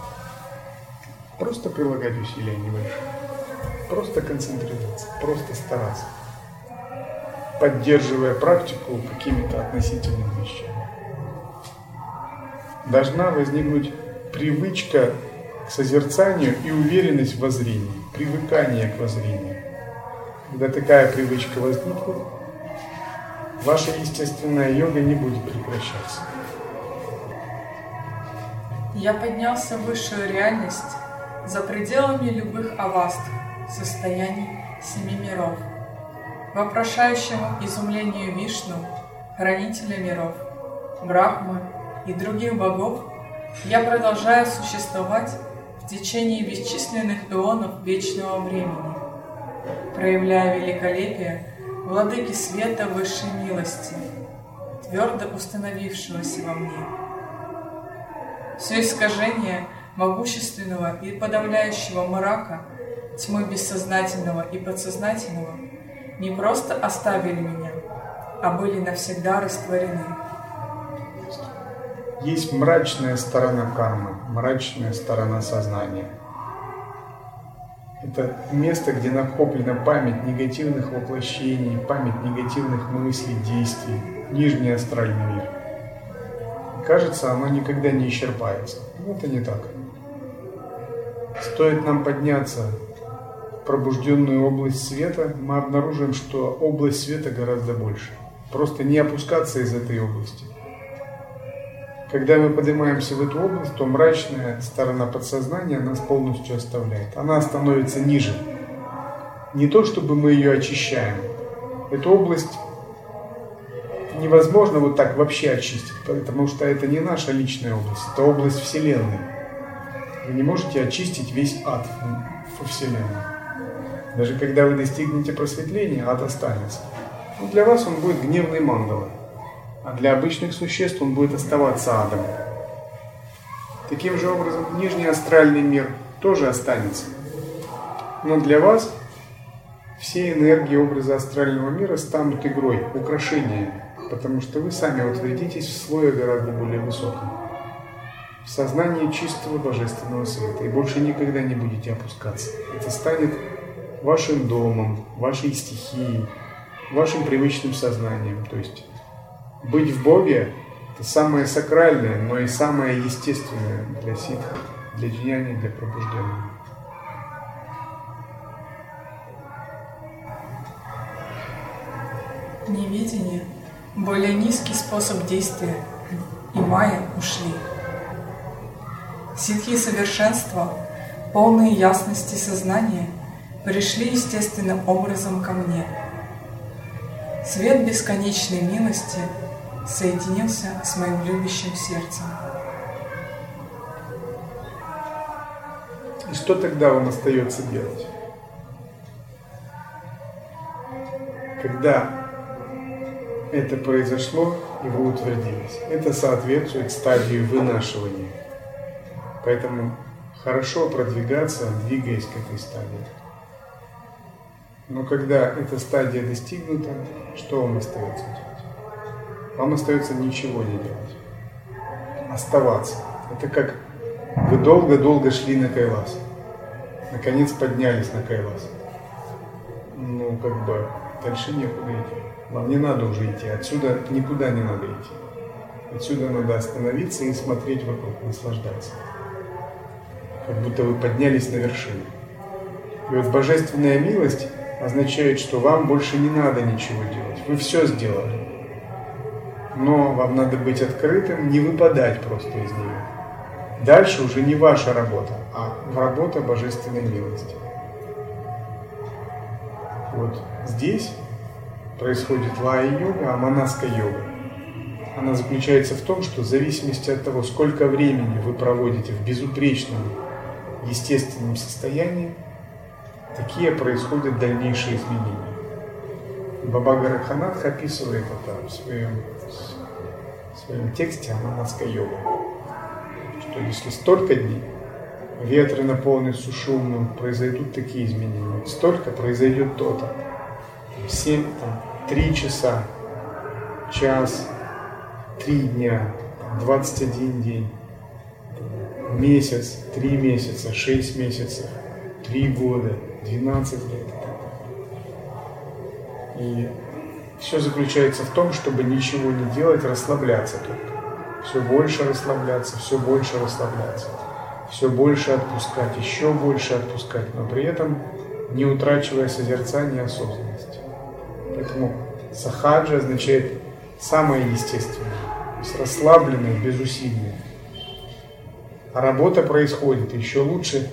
Просто прилагать усилия небольшие. Просто концентрироваться, просто стараться. Поддерживая практику какими-то относительными вещами. Должна возникнуть привычка к созерцанию и уверенность в воззрении, привыкание к воззрению. Когда такая привычка возникнет, ваша естественная йога не будет прекращаться. Я поднялся в высшую реальность за пределами любых аваст, состояний семи миров, вопрошающему изумлению Вишну, хранителя миров, Брахмы и других богов, я продолжаю существовать в течение бесчисленных ионов вечного времени, проявляя великолепие владыки света высшей милости, твердо установившегося во мне. Все искажение могущественного и подавляющего мрака, тьмы бессознательного и подсознательного, не просто оставили меня, а были навсегда растворены. Есть мрачная сторона кармы, мрачная сторона сознания – это место, где накоплена память негативных воплощений, память негативных мыслей, действий, нижний астральный мир. кажется, оно никогда не исчерпается. Но это не так. Стоит нам подняться в пробужденную область света, мы обнаружим, что область света гораздо больше. Просто не опускаться из этой области – когда мы поднимаемся в эту область, то мрачная сторона подсознания нас полностью оставляет. Она становится ниже. Не то, чтобы мы ее очищаем. Эту область невозможно вот так вообще очистить, потому что это не наша личная область, это область Вселенной. Вы не можете очистить весь ад во Вселенной. Даже когда вы достигнете просветления, ад останется. Но для вас он будет гневной мандалой а для обычных существ он будет оставаться адом. Таким же образом, нижний астральный мир тоже останется. Но для вас все энергии образа астрального мира станут игрой, украшением, потому что вы сами утвердитесь в слое гораздо более высоком. В сознании чистого божественного света. И больше никогда не будете опускаться. Это станет вашим домом, вашей стихией, вашим привычным сознанием. То есть быть в Боге – это самое сакральное, но и самое естественное для ситха, для джняни, для пробужденного. Невидение – более низкий способ действия, и майя ушли. Ситхи совершенства, полные ясности сознания, пришли естественным образом ко мне. Свет бесконечной милости – соединился с моим любящим сердцем. И что тогда вам остается делать? Когда это произошло, и вы утвердились. Это соответствует стадии вынашивания. Поэтому хорошо продвигаться, двигаясь к этой стадии. Но когда эта стадия достигнута, что вам остается делать? Вам остается ничего не делать. Оставаться. Это как вы долго-долго шли на Кайлас. Наконец поднялись на Кайлас. Ну, как бы, дальше некуда идти. Вам не надо уже идти. Отсюда никуда не надо идти. Отсюда надо остановиться и смотреть вокруг, наслаждаться. Как будто вы поднялись на вершину. И вот божественная милость означает, что вам больше не надо ничего делать. Вы все сделали но вам надо быть открытым, не выпадать просто из нее. Дальше уже не ваша работа, а работа божественной милости. Вот здесь происходит лая-йога, а манаска-йога. Она заключается в том, что в зависимости от того, сколько времени вы проводите в безупречном, естественном состоянии, такие происходят дальнейшие изменения. Баба Гараханатх описывает это в своем, своем тексте о монастской йоге, что если столько дней ветры наполнятся шумным, произойдут такие изменения, столько произойдет то-то. 7, там, 3 часа, час, 3 дня, 21 день, месяц, 3 месяца, 6 месяцев, 3 года, 12 лет. И все заключается в том, чтобы ничего не делать, расслабляться только. Все больше расслабляться, все больше расслабляться. Все больше отпускать, еще больше отпускать, но при этом не утрачивая созерцание и осознанности. Поэтому сахаджа означает самое естественное, то есть расслабленное, без усилия. А работа происходит еще лучше,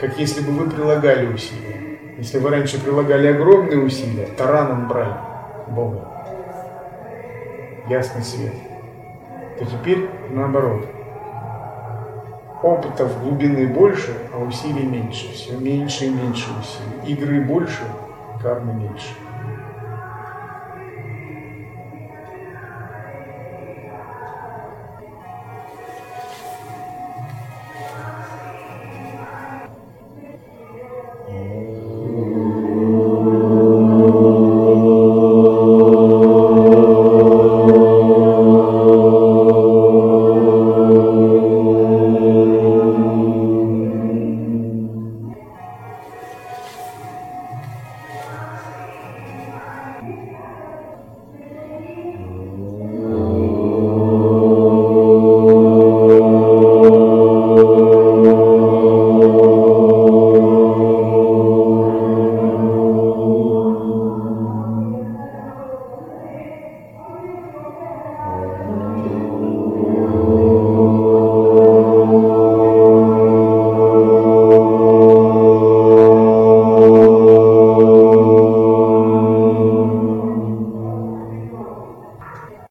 как если бы вы прилагали усилия. Если вы раньше прилагали огромные усилия, тараном брали Бога, ясный свет, то теперь наоборот. Опытов глубины больше, а усилий меньше. Все меньше и меньше усилий. Игры больше, кармы меньше.